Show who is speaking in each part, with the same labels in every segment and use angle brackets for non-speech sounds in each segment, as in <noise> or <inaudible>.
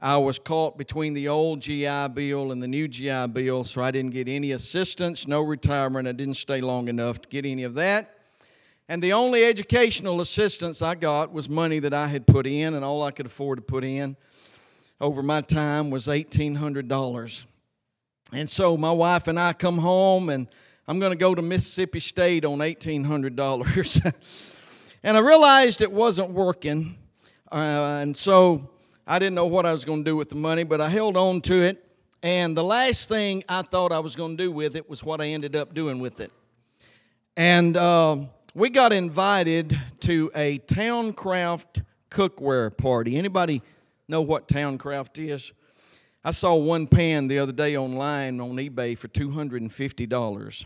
Speaker 1: I was caught between the old GI Bill and the new GI Bill, so I didn't get any assistance, no retirement. I didn't stay long enough to get any of that. And the only educational assistance I got was money that I had put in, and all I could afford to put in over my time was $1,800. And so my wife and I come home, and I'm going to go to Mississippi State on $1,800. <laughs> and I realized it wasn't working. Uh, and so I didn't know what I was going to do with the money, but I held on to it. And the last thing I thought I was going to do with it was what I ended up doing with it. And uh, we got invited to a Towncraft cookware party. Anybody know what Towncraft is? I saw one pan the other day online on eBay for $250.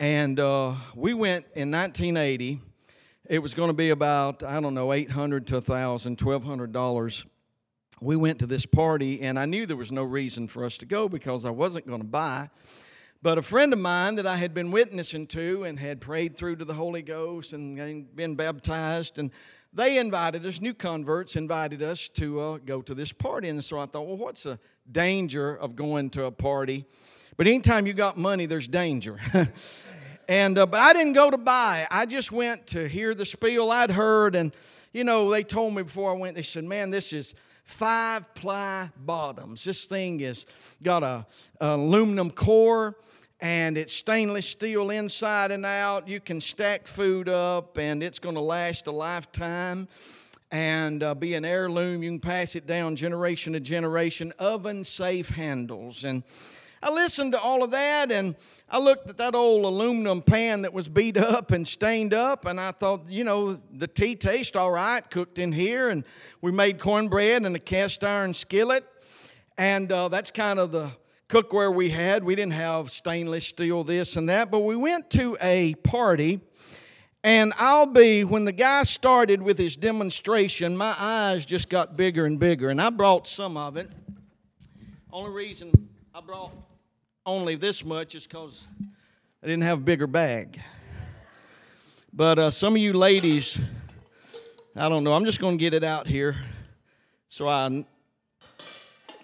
Speaker 1: And uh, we went in 1980. It was going to be about, I don't know, 800 to 1000 $1,200 we went to this party, and I knew there was no reason for us to go because I wasn't going to buy. But a friend of mine that I had been witnessing to and had prayed through to the Holy Ghost and been baptized, and they invited us, new converts invited us to uh, go to this party. And so I thought, well, what's the danger of going to a party? But anytime you got money, there's danger. <laughs> and uh, but I didn't go to buy. I just went to hear the spiel I'd heard, and you know they told me before I went. They said, "Man, this is." Five ply bottoms. This thing has got a, a aluminum core and it's stainless steel inside and out. You can stack food up and it's going to last a lifetime and uh, be an heirloom. You can pass it down generation to generation. Oven safe handles. And I listened to all of that and I looked at that old aluminum pan that was beat up and stained up, and I thought, you know, the tea tastes all right, cooked in here, and we made cornbread in a cast iron skillet, and uh, that's kind of the cookware we had. We didn't have stainless steel, this and that, but we went to a party. And I'll be, when the guy started with his demonstration, my eyes just got bigger and bigger. And I brought some of it. Only reason I brought only this much is because I didn't have a bigger bag. But uh, some of you ladies, I don't know, I'm just going to get it out here so I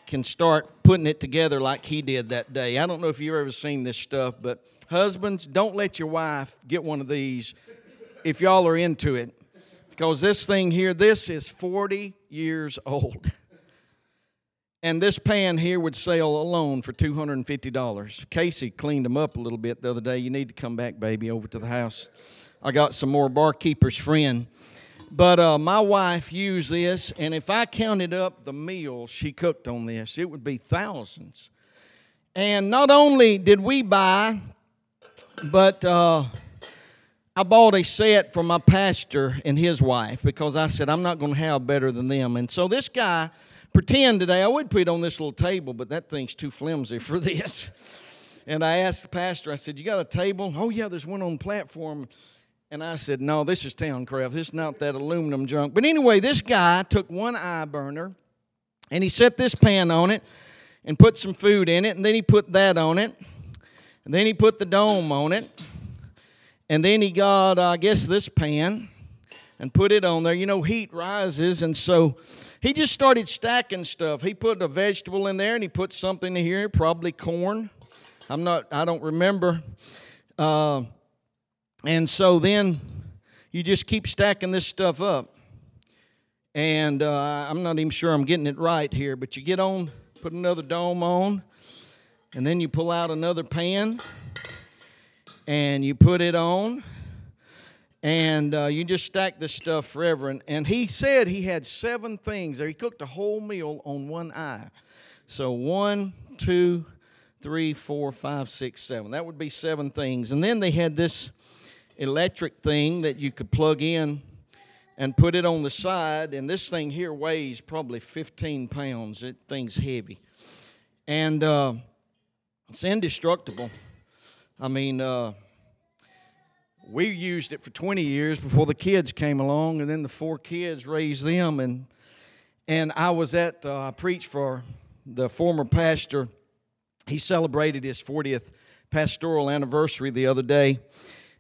Speaker 1: can start putting it together like he did that day. I don't know if you've ever seen this stuff, but husbands, don't let your wife get one of these if y'all are into it. Because this thing here, this is 40 years old. <laughs> And this pan here would sell alone for $250. Casey cleaned them up a little bit the other day. You need to come back, baby, over to the house. I got some more barkeeper's friend. But uh, my wife used this, and if I counted up the meals she cooked on this, it would be thousands. And not only did we buy, but uh, I bought a set for my pastor and his wife because I said, I'm not going to have better than them. And so this guy pretend today. I would put it on this little table, but that thing's too flimsy for <laughs> this. And I asked the pastor, I said, You got a table? Oh, yeah, there's one on the platform. And I said, No, this is Towncraft. This is not that aluminum junk. But anyway, this guy took one eye burner and he set this pan on it and put some food in it. And then he put that on it. And then he put the dome on it. And then he got, uh, I guess, this pan and put it on there. You know, heat rises, and so he just started stacking stuff. He put a vegetable in there, and he put something in here, probably corn. I'm not, I don't remember. Uh, and so then you just keep stacking this stuff up. And uh, I'm not even sure I'm getting it right here, but you get on, put another dome on, and then you pull out another pan and you put it on and uh, you just stack this stuff forever. And, and he said he had seven things there. He cooked a whole meal on one eye. So one, two, three, four, five, six, seven. That would be seven things. And then they had this electric thing that you could plug in and put it on the side. And this thing here weighs probably 15 pounds. It thing's heavy. And uh, it's indestructible. I mean, uh, we used it for 20 years before the kids came along, and then the four kids raised them. And and I was at uh, I preached for the former pastor. He celebrated his 40th pastoral anniversary the other day,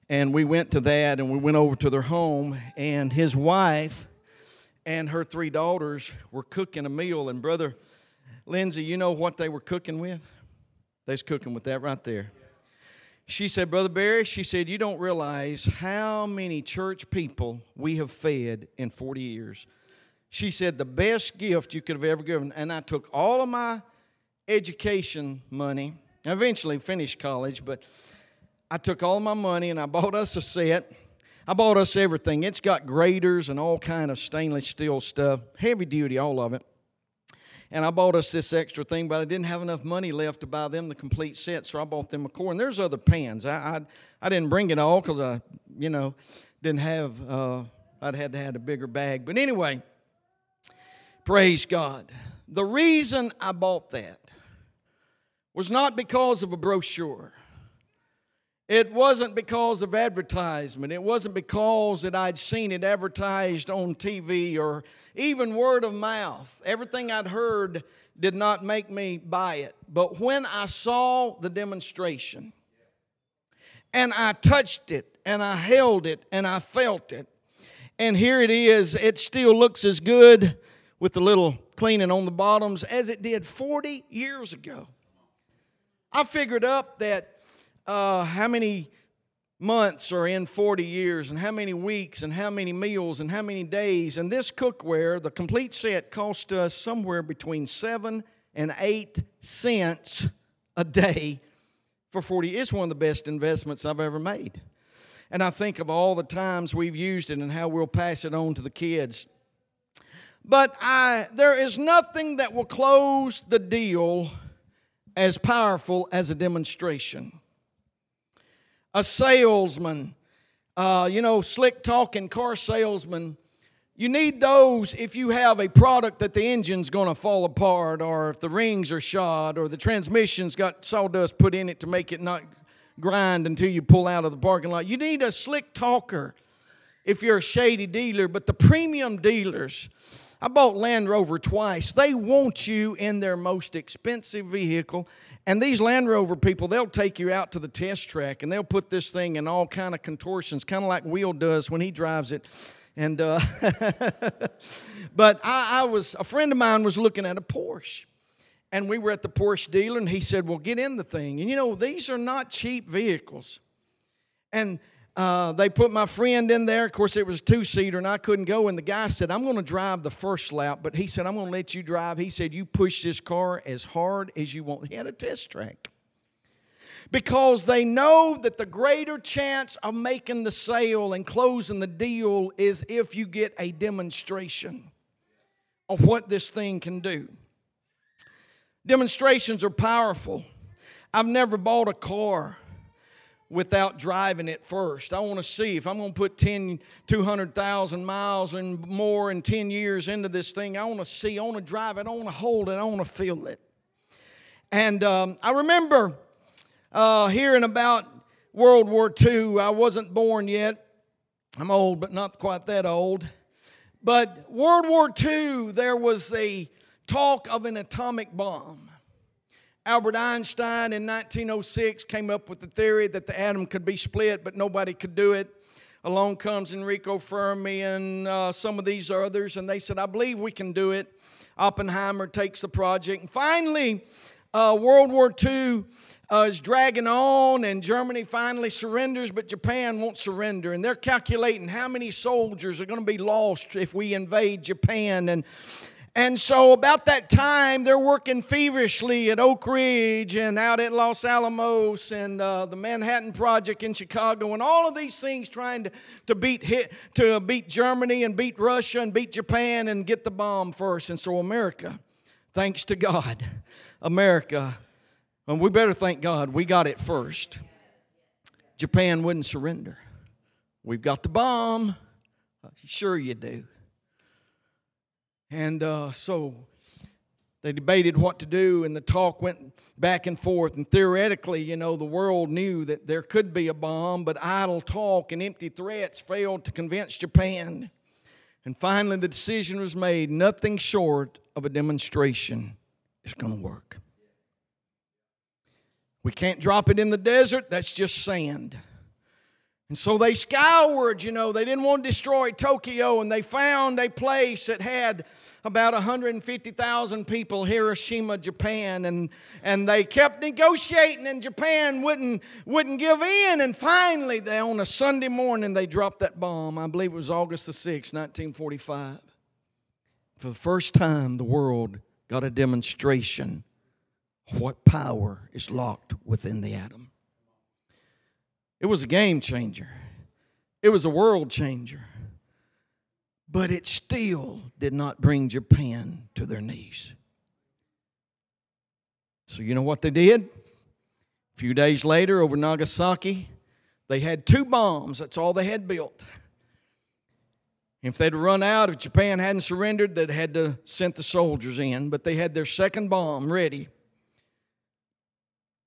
Speaker 1: and we went to that, and we went over to their home, and his wife and her three daughters were cooking a meal. And Brother Lindsay, you know what they were cooking with? They was cooking with that right there. She said, Brother Barry, she said, you don't realize how many church people we have fed in 40 years. She said, the best gift you could have ever given. And I took all of my education money, I eventually finished college, but I took all my money and I bought us a set. I bought us everything. It's got graders and all kind of stainless steel stuff, heavy duty, all of it. And I bought us this extra thing, but I didn't have enough money left to buy them the complete set, so I bought them a core. And there's other pans. I I, I didn't bring it all because I, you know, didn't have. Uh, I'd had to have a bigger bag. But anyway, praise God. The reason I bought that was not because of a brochure. It wasn't because of advertisement. It wasn't because that I'd seen it advertised on TV or even word of mouth. Everything I'd heard did not make me buy it. But when I saw the demonstration and I touched it and I held it and I felt it, and here it is, it still looks as good with the little cleaning on the bottoms as it did 40 years ago. I figured up that uh, how many months are in 40 years, and how many weeks, and how many meals, and how many days. And this cookware, the complete set, cost us somewhere between seven and eight cents a day for 40. It's one of the best investments I've ever made. And I think of all the times we've used it and how we'll pass it on to the kids. But I, there is nothing that will close the deal as powerful as a demonstration a salesman, uh, you know, slick talking car salesman. You need those if you have a product that the engine's going to fall apart, or if the rings are shot, or the transmission's got sawdust put in it to make it not grind until you pull out of the parking lot. You need a slick talker if you're a shady dealer, but the premium dealers, I bought Land Rover twice. They want you in their most expensive vehicle and these Land Rover people, they'll take you out to the test track and they'll put this thing in all kind of contortions, kind of like Will does when he drives it. And uh, <laughs> but I, I was a friend of mine was looking at a Porsche, and we were at the Porsche dealer, and he said, "Well, get in the thing." And you know, these are not cheap vehicles. And uh, they put my friend in there. Of course, it was two seater, and I couldn't go. And the guy said, I'm going to drive the first lap, but he said, I'm going to let you drive. He said, You push this car as hard as you want. He had a test track. Because they know that the greater chance of making the sale and closing the deal is if you get a demonstration of what this thing can do. Demonstrations are powerful. I've never bought a car without driving it first. I want to see if I'm going to put 10, 200,000 miles and more in 10 years into this thing. I want to see, I want to drive it, I want to hold it, I want to feel it. And um, I remember uh, hearing about World War II. I wasn't born yet. I'm old, but not quite that old. But World War II, there was a talk of an atomic bomb. Albert Einstein in 1906 came up with the theory that the atom could be split, but nobody could do it. Along comes Enrico Fermi and uh, some of these others, and they said, I believe we can do it. Oppenheimer takes the project. And finally, uh, World War II uh, is dragging on, and Germany finally surrenders, but Japan won't surrender. And they're calculating how many soldiers are going to be lost if we invade Japan. And and so, about that time, they're working feverishly at Oak Ridge and out at Los Alamos and uh, the Manhattan Project in Chicago, and all of these things trying to, to, beat, hit, to beat Germany and beat Russia and beat Japan and get the bomb first. And so, America, thanks to God, <laughs> America, and we better thank God, we got it first. Japan wouldn't surrender. We've got the bomb. Sure, you do. And uh, so they debated what to do, and the talk went back and forth. And theoretically, you know, the world knew that there could be a bomb, but idle talk and empty threats failed to convince Japan. And finally, the decision was made nothing short of a demonstration is going to work. We can't drop it in the desert, that's just sand. And so they scoured, you know, they didn't want to destroy Tokyo, and they found a place that had about 150,000 people, Hiroshima, Japan, and, and they kept negotiating, and Japan wouldn't, wouldn't give in. And finally, they, on a Sunday morning, they dropped that bomb. I believe it was August the 6th, 1945. For the first time, the world got a demonstration what power is locked within the atom. It was a game changer, it was a world changer. But it still did not bring Japan to their knees. So, you know what they did? A few days later, over Nagasaki, they had two bombs. That's all they had built. If they'd run out, if Japan hadn't surrendered, they'd had to send the soldiers in. But they had their second bomb ready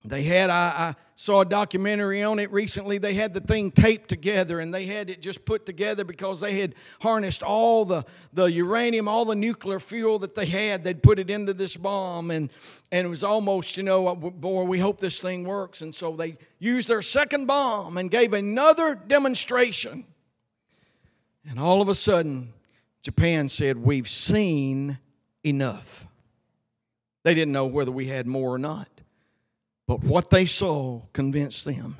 Speaker 1: they had, I, I, saw a documentary on it recently. They had the thing taped together and they had it just put together because they had harnessed all the, the uranium, all the nuclear fuel that they had. They'd put it into this bomb and, and it was almost, you know, uh, boy, we hope this thing works. And so they used their second bomb and gave another demonstration. And all of a sudden, Japan said, We've seen enough. They didn't know whether we had more or not. But what they saw convinced them.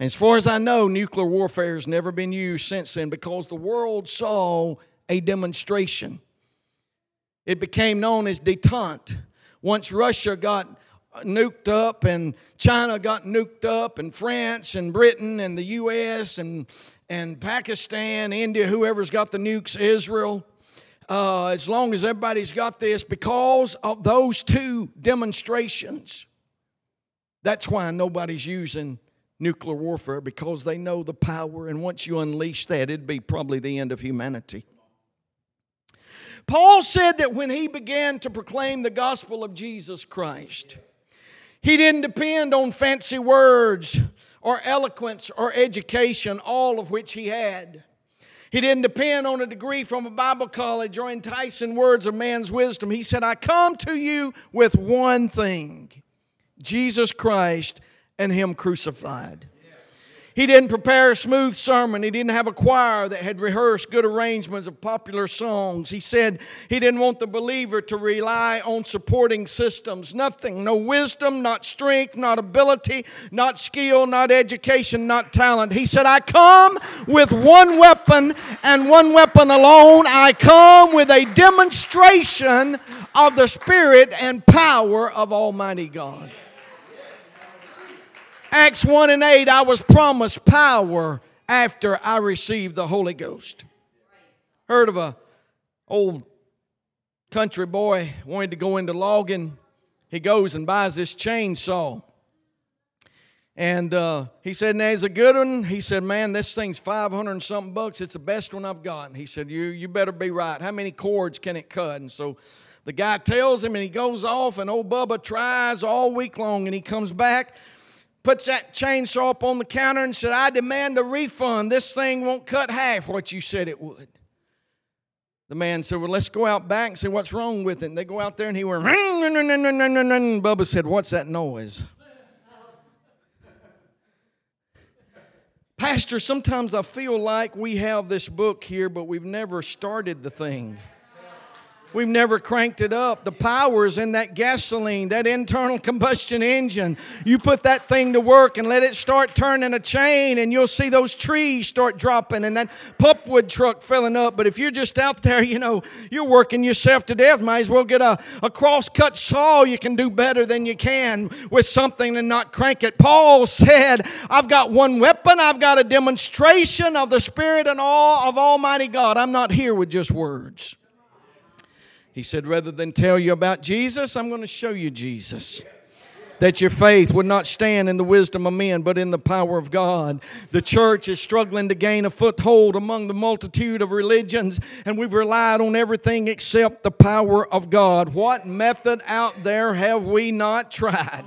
Speaker 1: As far as I know, nuclear warfare has never been used since then because the world saw a demonstration. It became known as detente. Once Russia got nuked up and China got nuked up and France and Britain and the US and, and Pakistan, India, whoever's got the nukes, Israel, uh, as long as everybody's got this, because of those two demonstrations, that's why nobody's using nuclear warfare because they know the power, and once you unleash that, it'd be probably the end of humanity. Paul said that when he began to proclaim the gospel of Jesus Christ, he didn't depend on fancy words or eloquence or education, all of which he had. He didn't depend on a degree from a Bible college or enticing words of man's wisdom. He said, I come to you with one thing Jesus Christ and Him crucified. He didn't prepare a smooth sermon. He didn't have a choir that had rehearsed good arrangements of popular songs. He said he didn't want the believer to rely on supporting systems. Nothing. No wisdom, not strength, not ability, not skill, not education, not talent. He said, I come with one weapon and one weapon alone. I come with a demonstration of the Spirit and power of Almighty God. Acts 1 and 8, I was promised power after I received the Holy Ghost. Heard of a old country boy wanted to go into logging. He goes and buys this chainsaw. And uh, he said, "There's a good one." He said, "Man, this thing's five hundred and something bucks. It's the best one I've got." He said, "You you better be right. How many cords can it cut?" And so the guy tells him, and he goes off. And old Bubba tries all week long, and he comes back puts that chainsaw up on the counter and said, I demand a refund. This thing won't cut half what you said it would. The man said, Well, let's go out back and see what's wrong with it. And they go out there and he went, Bubba said, What's that noise? Pastor, sometimes I feel like we have this book here, but we've never started the thing. We've never cranked it up. The power is in that gasoline, that internal combustion engine. You put that thing to work and let it start turning a chain, and you'll see those trees start dropping and that pulpwood truck filling up. But if you're just out there, you know, you're working yourself to death, might as well get a, a cross cut saw. You can do better than you can with something and not crank it. Paul said, I've got one weapon, I've got a demonstration of the Spirit and all of Almighty God. I'm not here with just words. He said, rather than tell you about Jesus, I'm going to show you Jesus. That your faith would not stand in the wisdom of men, but in the power of God. The church is struggling to gain a foothold among the multitude of religions, and we've relied on everything except the power of God. What method out there have we not tried?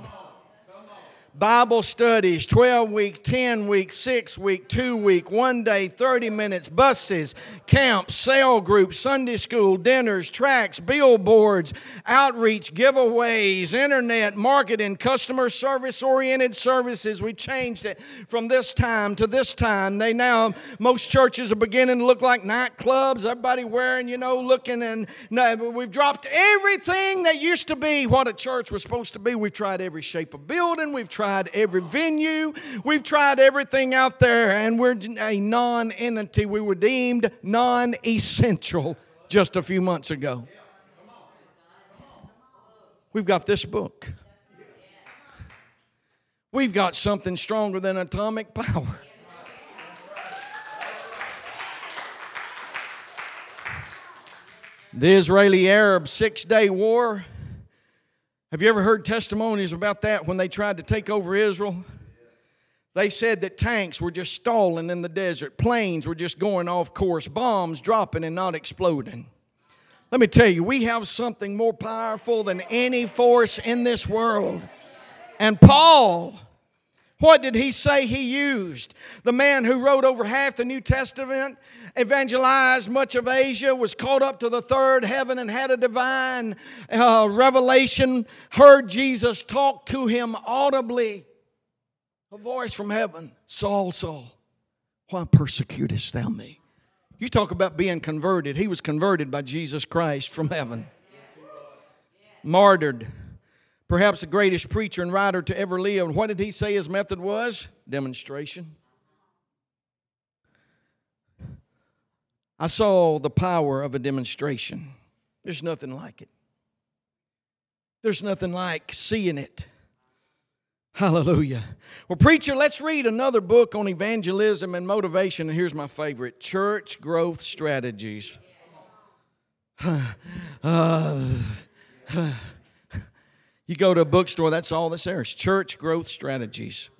Speaker 1: Bible studies, 12 week, 10 week, 6 week, 2 week, 1 day, 30 minutes, buses, camps, cell groups, Sunday school, dinners, tracks, billboards, outreach, giveaways, internet, marketing, customer service oriented services. We changed it from this time to this time. They now, most churches are beginning to look like nightclubs. Everybody wearing, you know, looking and no, we've dropped everything that used to be what a church was supposed to be. We've tried every shape of building. We've tried tried every venue, we've tried everything out there, and we're a non entity. We were deemed non essential just a few months ago. We've got this book. We've got something stronger than atomic power. The Israeli Arab Six Day War have you ever heard testimonies about that when they tried to take over Israel? They said that tanks were just stalling in the desert, planes were just going off course, bombs dropping and not exploding. Let me tell you, we have something more powerful than any force in this world. And Paul, what did he say he used? The man who wrote over half the New Testament, evangelized much of Asia, was caught up to the third heaven and had a divine uh, revelation, heard Jesus talk to him audibly. A voice from heaven Saul, Saul, why persecutest thou me? You talk about being converted. He was converted by Jesus Christ from heaven, martyred perhaps the greatest preacher and writer to ever live. And what did he say his method was? Demonstration. I saw the power of a demonstration. There's nothing like it. There's nothing like seeing it. Hallelujah. Well, preacher, let's read another book on evangelism and motivation. And here's my favorite Church Growth Strategies. <sighs> uh, you go to a bookstore, that's all that's there. It's church growth strategies.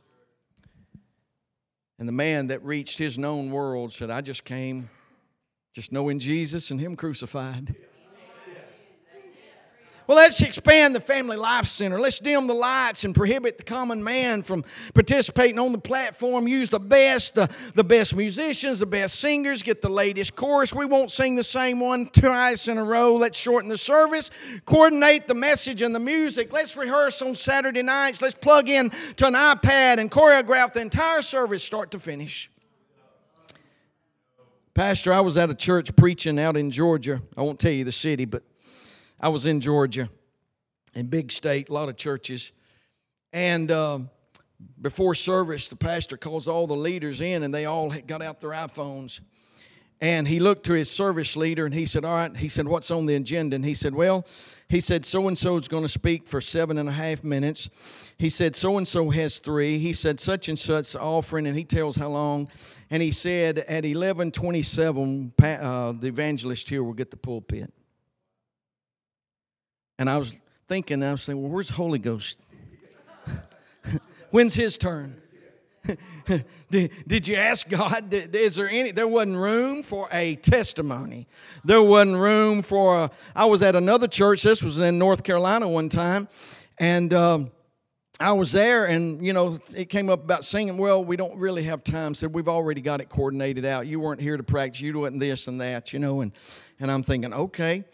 Speaker 1: And the man that reached his known world said, I just came just knowing Jesus and Him crucified. Well, let's expand the Family Life Center. Let's dim the lights and prohibit the common man from participating on the platform. Use the best, the, the best musicians, the best singers, get the latest chorus. We won't sing the same one twice in a row. Let's shorten the service, coordinate the message and the music. Let's rehearse on Saturday nights. Let's plug in to an iPad and choreograph the entire service start to finish. Pastor, I was at a church preaching out in Georgia. I won't tell you the city, but I was in Georgia, in big state, a lot of churches. And uh, before service, the pastor calls all the leaders in, and they all got out their iPhones. And he looked to his service leader and he said, All right. He said, What's on the agenda? And he said, Well, he said, So and so is going to speak for seven and a half minutes. He said, So and so has three. He said, Such and such offering, and he tells how long. And he said, At 1127, uh, the evangelist here will get the pulpit. And I was thinking, I was saying, well, where's the Holy Ghost? <laughs> When's his turn? <laughs> did, did you ask God? Did, is there any? There wasn't room for a testimony. There wasn't room for. A, I was at another church. This was in North Carolina one time, and um, I was there, and you know, it came up about singing. Well, we don't really have time. Said we've already got it coordinated out. You weren't here to practice. You wasn't this and that. You know, and and I'm thinking, okay.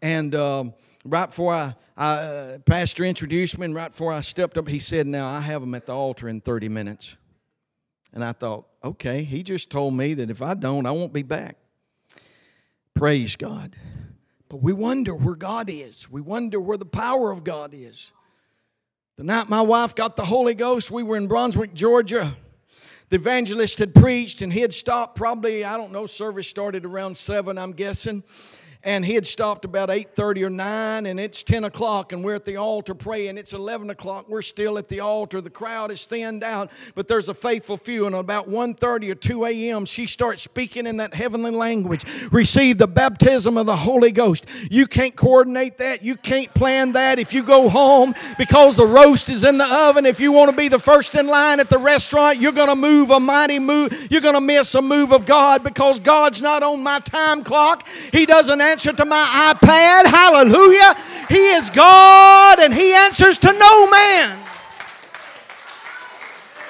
Speaker 1: And um, right before I, I uh, pastor introduced me, and right before I stepped up, he said, "Now I have them at the altar in 30 minutes." And I thought, okay, he just told me that if I don't, I won't be back. Praise God. But we wonder where God is. We wonder where the power of God is. The night my wife got the Holy Ghost, we were in Brunswick, Georgia. The evangelist had preached and he had stopped probably, I don't know, service started around 7, I'm guessing and he had stopped about 8.30 or 9 and it's 10 o'clock and we're at the altar praying. It's 11 o'clock. We're still at the altar. The crowd is thinned out but there's a faithful few. And about 1.30 or 2 a.m she starts speaking in that heavenly language. Receive the baptism of the holy ghost. You can't coordinate that. You can't plan that if you go home because the roast is in the oven. If you want to be the first in line at the restaurant you're going to move a mighty move. You're going to miss a move of god because god's not on my time clock. He doesn't answer to my iPad. Hallelujah. He is God and He answers to no man.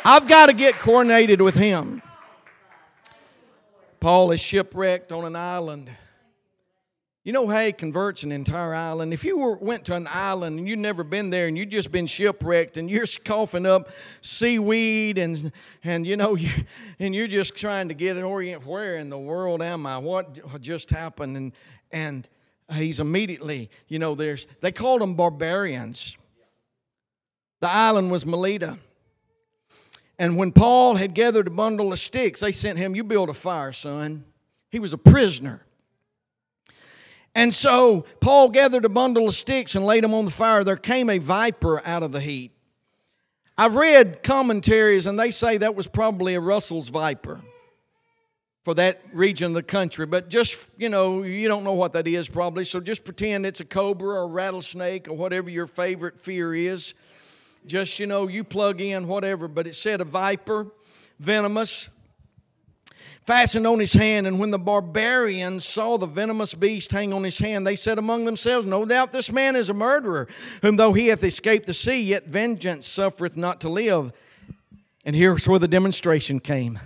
Speaker 1: I've got to get coordinated with him. Paul is shipwrecked on an island. You know how he converts an entire island? If you were, went to an island and you'd never been there and you'd just been shipwrecked and you're coughing up seaweed and, and you know, <laughs> you, and you're just trying to get an orient, where in the world am I? What just happened? And, and he's immediately, you know, there's, they called them barbarians. The island was Melita. And when Paul had gathered a bundle of sticks, they sent him, You build a fire, son. He was a prisoner. And so Paul gathered a bundle of sticks and laid them on the fire. There came a viper out of the heat. I've read commentaries, and they say that was probably a Russell's viper for that region of the country. But just, you know, you don't know what that is probably, so just pretend it's a cobra or a rattlesnake or whatever your favorite fear is. Just, you know, you plug in whatever. But it said a viper, venomous, fastened on his hand. And when the barbarians saw the venomous beast hang on his hand, they said among themselves, No doubt this man is a murderer, whom though he hath escaped the sea, yet vengeance suffereth not to live. And here's where the demonstration came.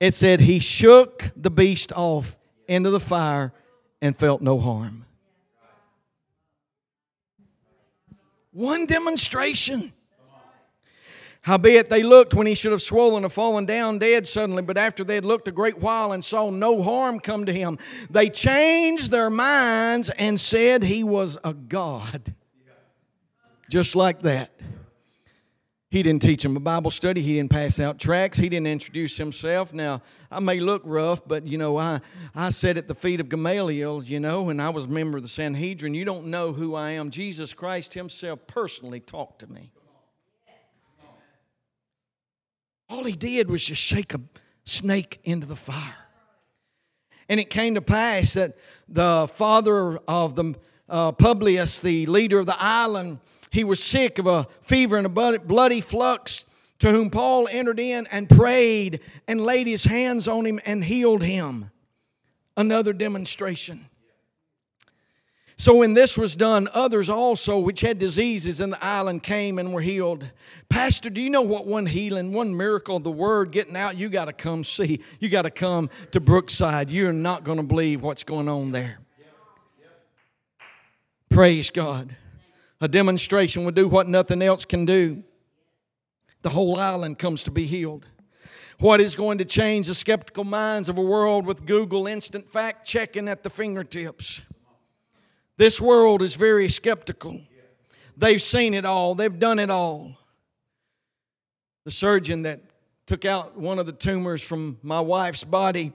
Speaker 1: It said, He shook the beast off into the fire and felt no harm. One demonstration. Howbeit they looked when he should have swollen and fallen down dead suddenly, but after they had looked a great while and saw no harm come to him, they changed their minds and said he was a god. Just like that. He didn't teach them a Bible study. He didn't pass out tracts. He didn't introduce himself. Now, I may look rough, but you know, I, I sat at the feet of Gamaliel, you know, and I was a member of the Sanhedrin. You don't know who I am. Jesus Christ Himself personally talked to me. All He did was just shake a snake into the fire. And it came to pass that the father of the uh, Publius, the leader of the island, he was sick of a fever and a bloody flux, to whom Paul entered in and prayed and laid his hands on him and healed him. Another demonstration. So when this was done, others also which had diseases in the island came and were healed. Pastor, do you know what one healing, one miracle the word getting out? You got to come see. You got to come to Brookside. You're not going to believe what's going on there. Praise God. A demonstration will do what nothing else can do. The whole island comes to be healed. What is going to change the skeptical minds of a world with Google instant fact checking at the fingertips? This world is very skeptical. They've seen it all, they've done it all. The surgeon that took out one of the tumors from my wife's body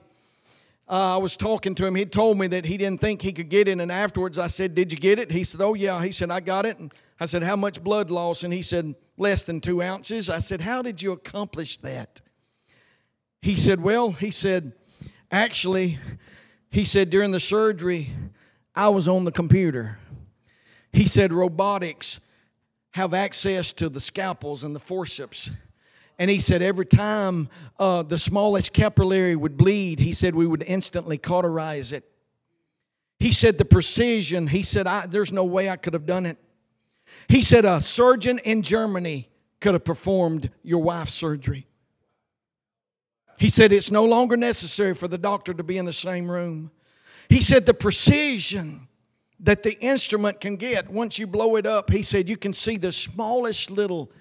Speaker 1: uh, I was talking to him. He told me that he didn't think he could get it. And afterwards, I said, Did you get it? He said, Oh, yeah. He said, I got it. And I said, How much blood loss? And he said, Less than two ounces. I said, How did you accomplish that? He said, Well, he said, Actually, he said, during the surgery, I was on the computer. He said, Robotics have access to the scalpels and the forceps. And he said every time uh, the smallest capillary would bleed, he said we would instantly cauterize it. He said the precision, he said, there's no way I could have done it. He said a surgeon in Germany could have performed your wife's surgery. He said it's no longer necessary for the doctor to be in the same room. He said the precision that the instrument can get once you blow it up, he said you can see the smallest little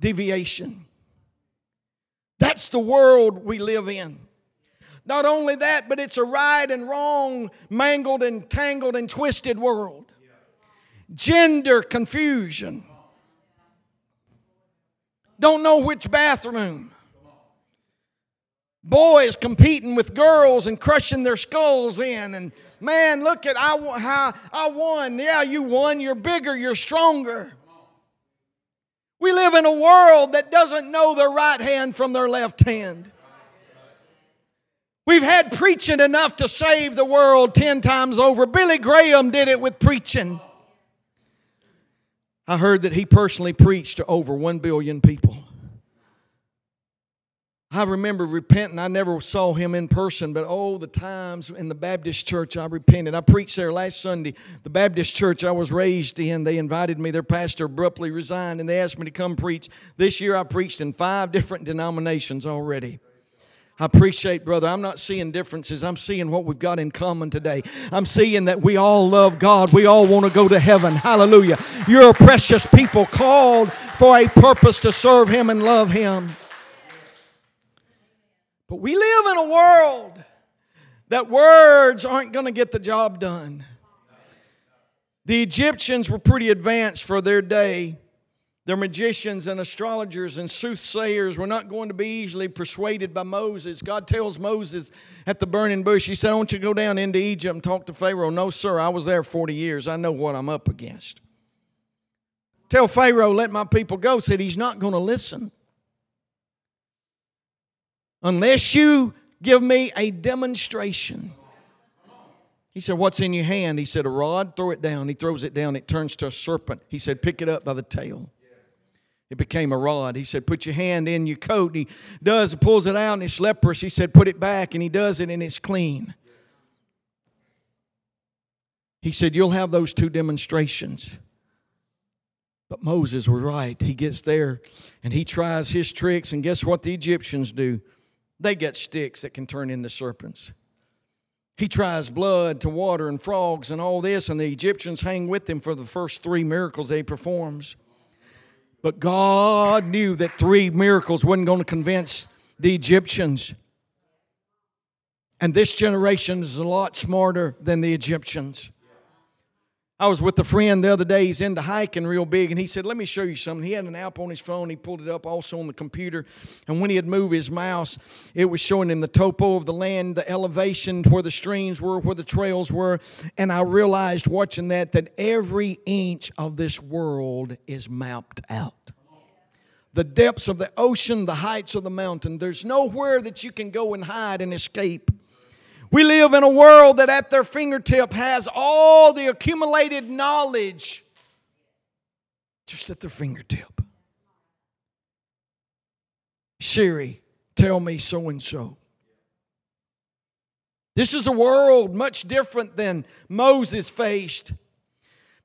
Speaker 1: deviation. That's the world we live in. Not only that, but it's a right and wrong, mangled and tangled and twisted world. Gender confusion. Don't know which bathroom. Boys competing with girls and crushing their skulls in. And man, look at I, how I won. Yeah, you won. You're bigger. You're stronger. We live in a world that doesn't know their right hand from their left hand. We've had preaching enough to save the world 10 times over. Billy Graham did it with preaching. I heard that he personally preached to over 1 billion people. I remember repenting. I never saw him in person, but oh, the times in the Baptist church I repented. I preached there last Sunday. The Baptist church I was raised in, they invited me. Their pastor abruptly resigned and they asked me to come preach. This year I preached in five different denominations already. I appreciate, brother. I'm not seeing differences. I'm seeing what we've got in common today. I'm seeing that we all love God. We all want to go to heaven. Hallelujah. You're a precious people called for a purpose to serve Him and love Him. But we live in a world that words aren't going to get the job done. The Egyptians were pretty advanced for their day. Their magicians and astrologers and soothsayers were not going to be easily persuaded by Moses. God tells Moses at the burning bush, He said, I want you to go down into Egypt and talk to Pharaoh. No, sir, I was there 40 years. I know what I'm up against. Tell Pharaoh, let my people go. Said he's not going to listen unless you give me a demonstration. He said, What's in your hand? He said, A rod, throw it down. He throws it down, it turns to a serpent. He said, Pick it up by the tail. It became a rod. He said, Put your hand in your coat. And He does, pulls it out, and it's leprous. He said, Put it back, and he does it, and it's clean. He said, You'll have those two demonstrations. But Moses was right. He gets there and he tries his tricks, and guess what the Egyptians do? They get sticks that can turn into serpents. He tries blood to water and frogs and all this, and the Egyptians hang with him for the first three miracles he performs. But God knew that three miracles wasn't going to convince the Egyptians. And this generation is a lot smarter than the Egyptians. I was with a friend the other day. He's into hiking real big, and he said, Let me show you something. He had an app on his phone. He pulled it up also on the computer. And when he had moved his mouse, it was showing him the topo of the land, the elevation, where the streams were, where the trails were. And I realized watching that that every inch of this world is mapped out. The depths of the ocean, the heights of the mountain. There's nowhere that you can go and hide and escape. We live in a world that at their fingertip has all the accumulated knowledge just at their fingertip. Siri, tell me so and so. This is a world much different than Moses faced.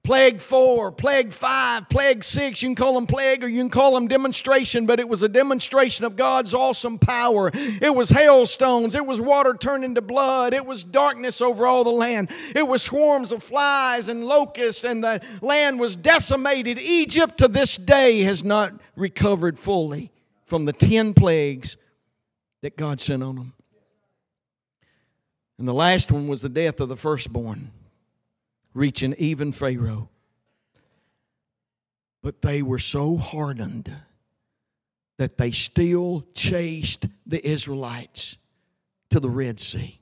Speaker 1: Plague four, plague five, plague six. You can call them plague or you can call them demonstration, but it was a demonstration of God's awesome power. It was hailstones. It was water turned into blood. It was darkness over all the land. It was swarms of flies and locusts, and the land was decimated. Egypt to this day has not recovered fully from the 10 plagues that God sent on them. And the last one was the death of the firstborn reaching even Pharaoh. But they were so hardened that they still chased the Israelites to the Red Sea.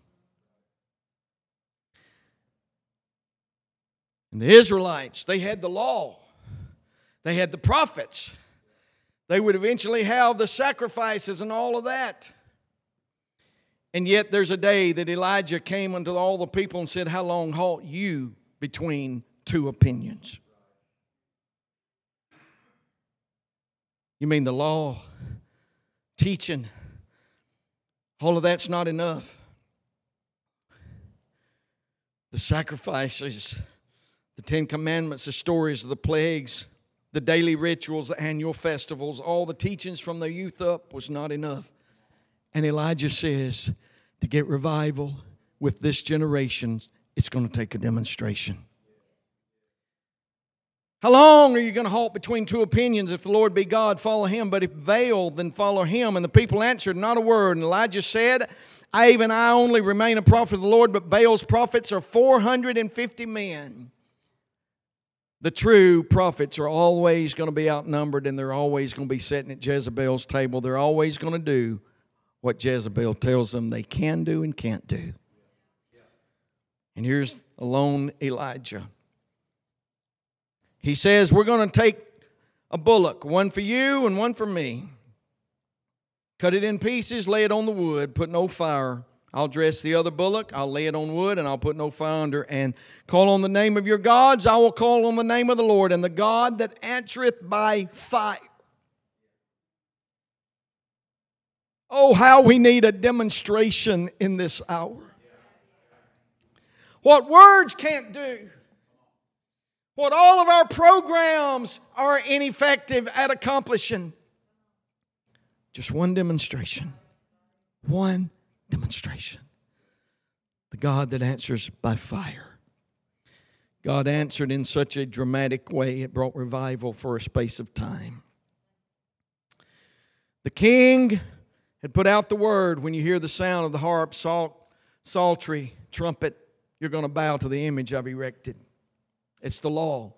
Speaker 1: And the Israelites, they had the law, they had the prophets. They would eventually have the sacrifices and all of that. And yet there's a day that Elijah came unto all the people and said, How long halt you between two opinions. You mean the law, teaching, all of that's not enough. The sacrifices, the Ten Commandments, the stories of the plagues, the daily rituals, the annual festivals, all the teachings from the youth up was not enough. And Elijah says to get revival with this generation, it's going to take a demonstration. How long are you going to halt between two opinions? If the Lord be God, follow him. But if Baal, then follow him. And the people answered, Not a word. And Elijah said, I even I only remain a prophet of the Lord, but Baal's prophets are 450 men. The true prophets are always going to be outnumbered and they're always going to be sitting at Jezebel's table. They're always going to do what Jezebel tells them they can do and can't do. And here's alone Elijah. He says, We're going to take a bullock, one for you and one for me. Cut it in pieces, lay it on the wood, put no fire. I'll dress the other bullock, I'll lay it on wood, and I'll put no fire under. And call on the name of your gods, I will call on the name of the Lord, and the God that answereth by fire. Oh, how we need a demonstration in this hour. What words can't do, what all of our programs are ineffective at accomplishing. Just one demonstration. One demonstration. The God that answers by fire. God answered in such a dramatic way, it brought revival for a space of time. The king had put out the word when you hear the sound of the harp, salt, psaltery, trumpet, you're going to bow to the image I've erected. It's the law.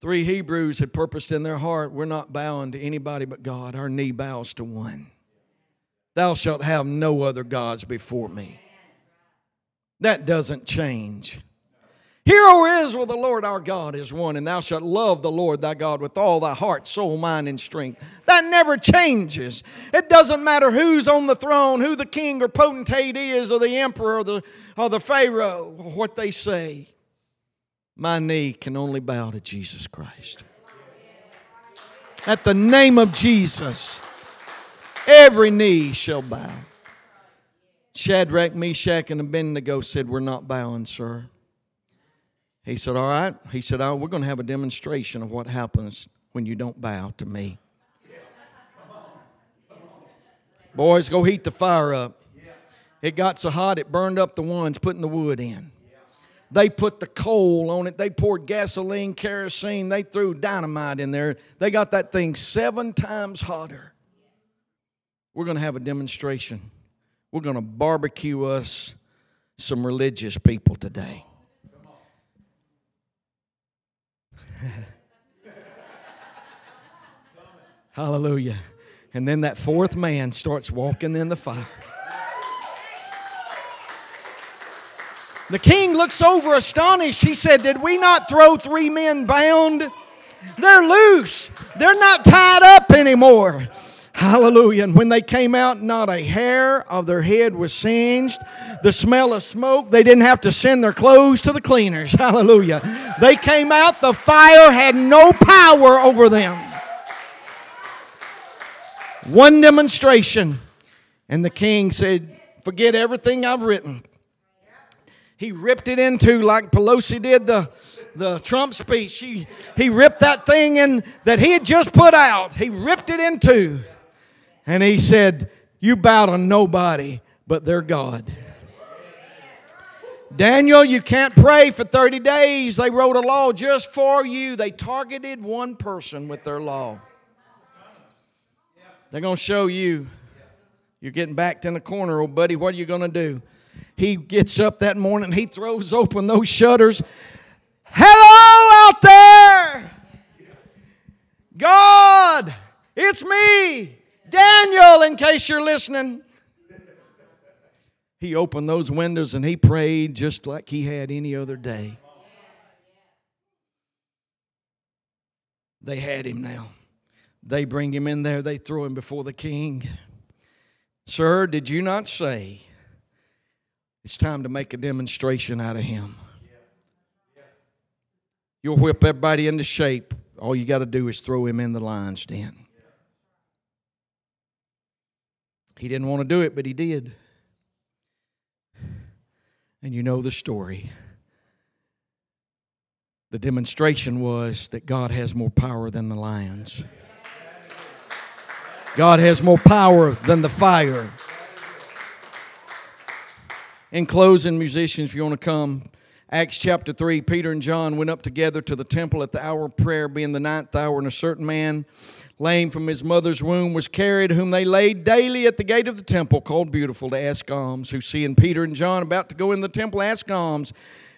Speaker 1: Three Hebrews had purposed in their heart, we're not bowing to anybody but God. Our knee bows to one. Thou shalt have no other gods before me. That doesn't change. Hear, O Israel, the Lord our God is one, and thou shalt love the Lord thy God with all thy heart, soul, mind, and strength. That never changes. It doesn't matter who's on the throne, who the king or potentate is, or the emperor, or the, or the pharaoh, or what they say. My knee can only bow to Jesus Christ. At the name of Jesus, every knee shall bow. Shadrach, Meshach, and Abednego said, We're not bowing, sir. He said, All right. He said, oh, We're going to have a demonstration of what happens when you don't bow to me. Boys, go heat the fire up. It got so hot it burned up the ones putting the wood in. They put the coal on it. They poured gasoline, kerosene. They threw dynamite in there. They got that thing seven times hotter. We're going to have a demonstration. We're going to barbecue us some religious people today. <laughs> Hallelujah. And then that fourth man starts walking in the fire. The king looks over astonished. He said, Did we not throw three men bound? They're loose, they're not tied up anymore. Hallelujah. And when they came out, not a hair of their head was singed. The smell of smoke, they didn't have to send their clothes to the cleaners. <laughs> Hallelujah. They came out, the fire had no power over them. One demonstration. And the king said, Forget everything I've written. He ripped it into like Pelosi did the, the Trump speech. He, he ripped that thing in that he had just put out. He ripped it into. And he said, You bow to nobody but their God. Daniel, you can't pray for 30 days. They wrote a law just for you. They targeted one person with their law. They're going to show you. You're getting backed in the corner, old buddy. What are you going to do? He gets up that morning, he throws open those shutters. Hello out there! God, it's me. Daniel, in case you're listening. He opened those windows and he prayed just like he had any other day. They had him now. They bring him in there, they throw him before the king. Sir, did you not say it's time to make a demonstration out of him? You'll whip everybody into shape. All you got to do is throw him in the lion's den. He didn't want to do it, but he did. And you know the story. The demonstration was that God has more power than the lions. God has more power than the fire. In closing, musicians, if you want to come, Acts chapter 3, Peter and John went up together to the temple at the hour of prayer, being the ninth hour, and a certain man lame from his mother's womb, was carried, whom they laid daily at the gate of the temple, called Beautiful, to ask alms. Who, seeing Peter and John about to go in the temple, asked alms.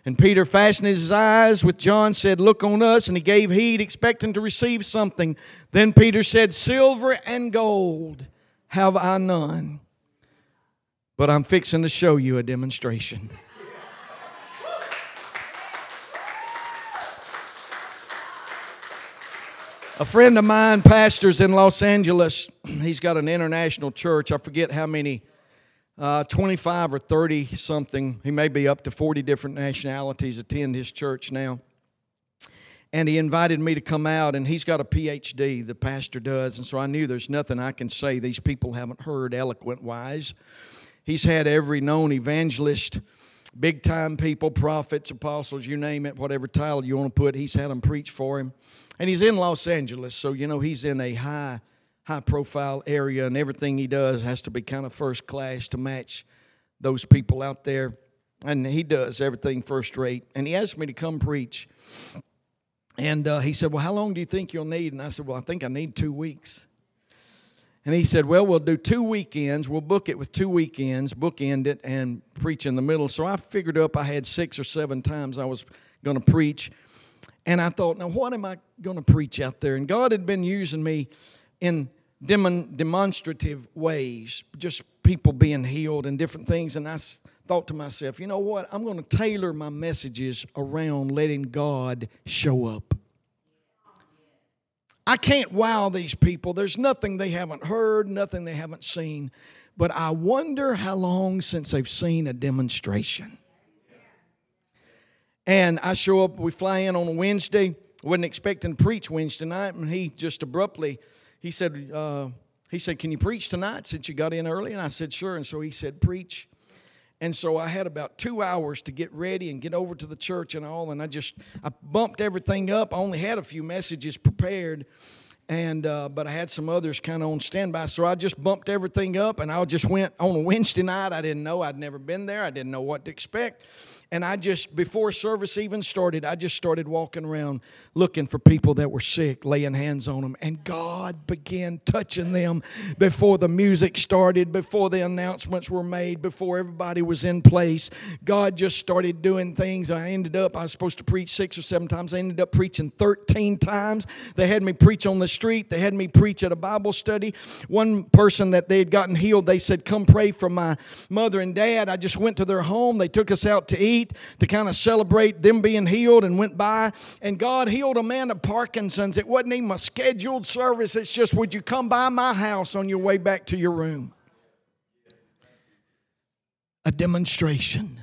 Speaker 1: And Peter, fastening his eyes with John, said, Look on us. And he gave heed, expecting to receive something. Then Peter said, Silver and gold have I none, but I'm fixing to show you a demonstration. A friend of mine pastors in Los Angeles. <clears throat> He's got an international church. I forget how many, uh, 25 or 30 something. He may be up to 40 different nationalities attend his church now. and he invited me to come out and he's got a phd the pastor does and so i knew there's nothing i can say these people haven't heard eloquent wise he's had every known evangelist big time people prophets apostles you name it whatever title you want to put he's had them preach for him and he's in los angeles so you know he's in a high high profile area and everything he does has to be kind of first class to match those people out there and he does everything first rate and he asked me to come preach and uh, he said, Well, how long do you think you'll need? And I said, Well, I think I need two weeks. And he said, Well, we'll do two weekends. We'll book it with two weekends, bookend it, and preach in the middle. So I figured up I had six or seven times I was going to preach. And I thought, Now, what am I going to preach out there? And God had been using me in demonstrative ways, just people being healed and different things. And I thought to myself, you know what? I'm going to tailor my messages around letting God show up. I can't wow these people. There's nothing they haven't heard, nothing they haven't seen. But I wonder how long since they've seen a demonstration. And I show up, we fly in on a Wednesday. Wasn't expecting to preach Wednesday night, and he just abruptly, he said, uh, he said, Can you preach tonight since you got in early? And I said, Sure. And so he said, Preach. And so I had about two hours to get ready and get over to the church and all. And I just I bumped everything up. I only had a few messages prepared, and uh, but I had some others kind of on standby. So I just bumped everything up, and I just went on a Wednesday night. I didn't know I'd never been there. I didn't know what to expect. And I just, before service even started, I just started walking around looking for people that were sick, laying hands on them. And God began touching them before the music started, before the announcements were made, before everybody was in place. God just started doing things. I ended up, I was supposed to preach six or seven times. I ended up preaching 13 times. They had me preach on the street, they had me preach at a Bible study. One person that they had gotten healed, they said, Come pray for my mother and dad. I just went to their home. They took us out to eat to kind of celebrate them being healed and went by. And God healed a man of Parkinson's. It wasn't even a scheduled service, it's just, would you come by my house on your way back to your room? A demonstration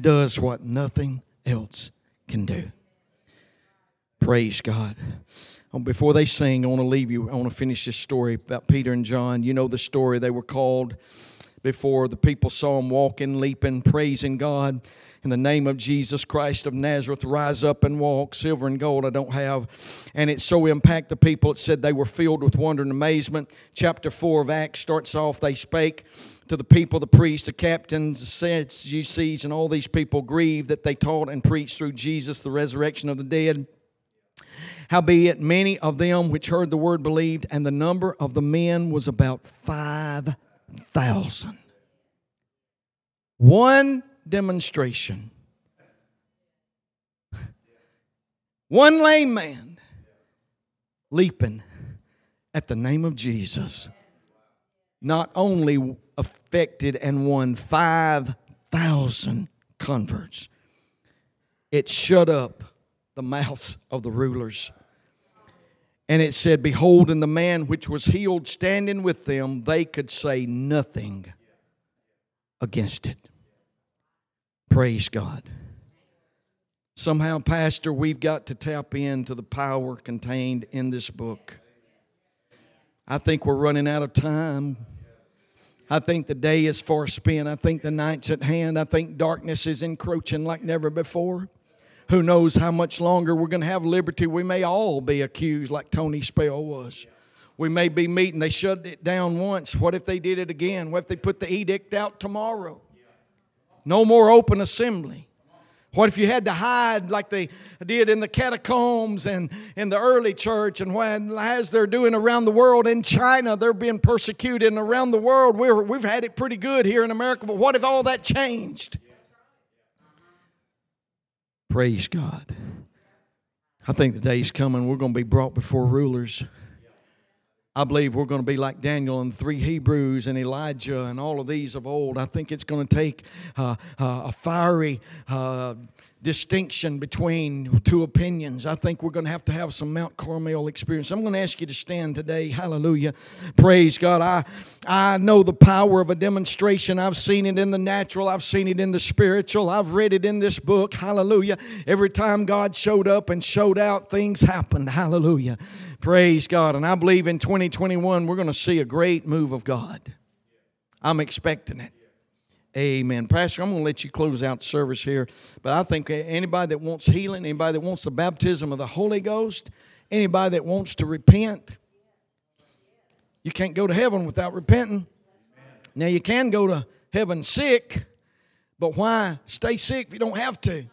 Speaker 1: does what nothing else can do. Praise God. Um, before they sing, I want to leave you. I want to finish this story about Peter and John. You know the story. They were called before the people saw him walking, leaping, praising God. In the name of Jesus Christ of Nazareth, rise up and walk. Silver and gold I don't have. And it so impacted the people, it said they were filled with wonder and amazement. Chapter 4 of Acts starts off, they spake to the people, the priests, the captains, the Sadducees, and all these people grieved that they taught and preached through Jesus the resurrection of the dead. Howbeit, many of them which heard the word believed, and the number of the men was about five thousand. One demonstration. One lame man leaping at the name of Jesus not only affected and won 5,000 converts, it shut up the mouths of the rulers and it said, Behold, and the man which was healed standing with them, they could say nothing against it. Praise God. Somehow, Pastor, we've got to tap into the power contained in this book. I think we're running out of time. I think the day is far spent. I think the night's at hand. I think darkness is encroaching like never before. Who knows how much longer we're going to have liberty? We may all be accused like Tony Spell was. We may be meeting. They shut it down once. What if they did it again? What if they put the edict out tomorrow? No more open assembly. What if you had to hide like they did in the catacombs and in the early church and when, as they're doing around the world in China, they're being persecuted and around the world we're, we've had it pretty good here in America, but what if all that changed? Praise God. I think the day's coming we're going to be brought before rulers. I believe we're going to be like Daniel and three Hebrews and Elijah and all of these of old. I think it's going to take uh, uh, a fiery uh, distinction between two opinions. I think we're going to have to have some Mount Carmel experience. I'm going to ask you to stand today. Hallelujah. Praise God. I, I know the power of a demonstration. I've seen it in the natural, I've seen it in the spiritual, I've read it in this book. Hallelujah. Every time God showed up and showed out, things happened. Hallelujah. Praise God. And I believe in 2021 we're going to see a great move of God. I'm expecting it. Amen. Pastor, I'm going to let you close out the service here. But I think anybody that wants healing, anybody that wants the baptism of the Holy Ghost, anybody that wants to repent, you can't go to heaven without repenting. Now, you can go to heaven sick, but why stay sick if you don't have to?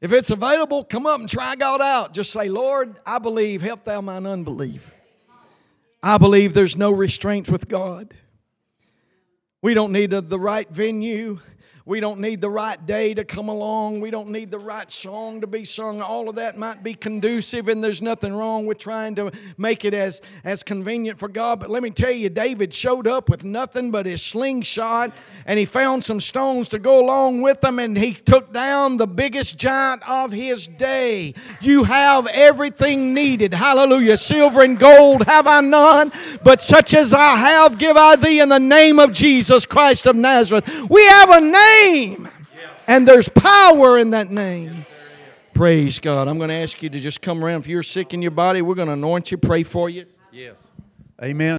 Speaker 1: If it's available, come up and try God out. Just say, Lord, I believe, help thou mine unbelief. I believe there's no restraints with God. We don't need the right venue. We don't need the right day to come along. We don't need the right song to be sung. All of that might be conducive, and there's nothing wrong with trying to make it as, as convenient for God. But let me tell you, David showed up with nothing but his slingshot, and he found some stones to go along with them, and he took down the biggest giant of his day. You have everything needed. Hallelujah. Silver and gold have I none, but such as I have give I thee in the name of Jesus Christ of Nazareth. We have a name name. And there's power in that name. Praise God. I'm going to ask you to just come around. If you're sick in your body, we're going to anoint you, pray for you.
Speaker 2: Yes. Amen.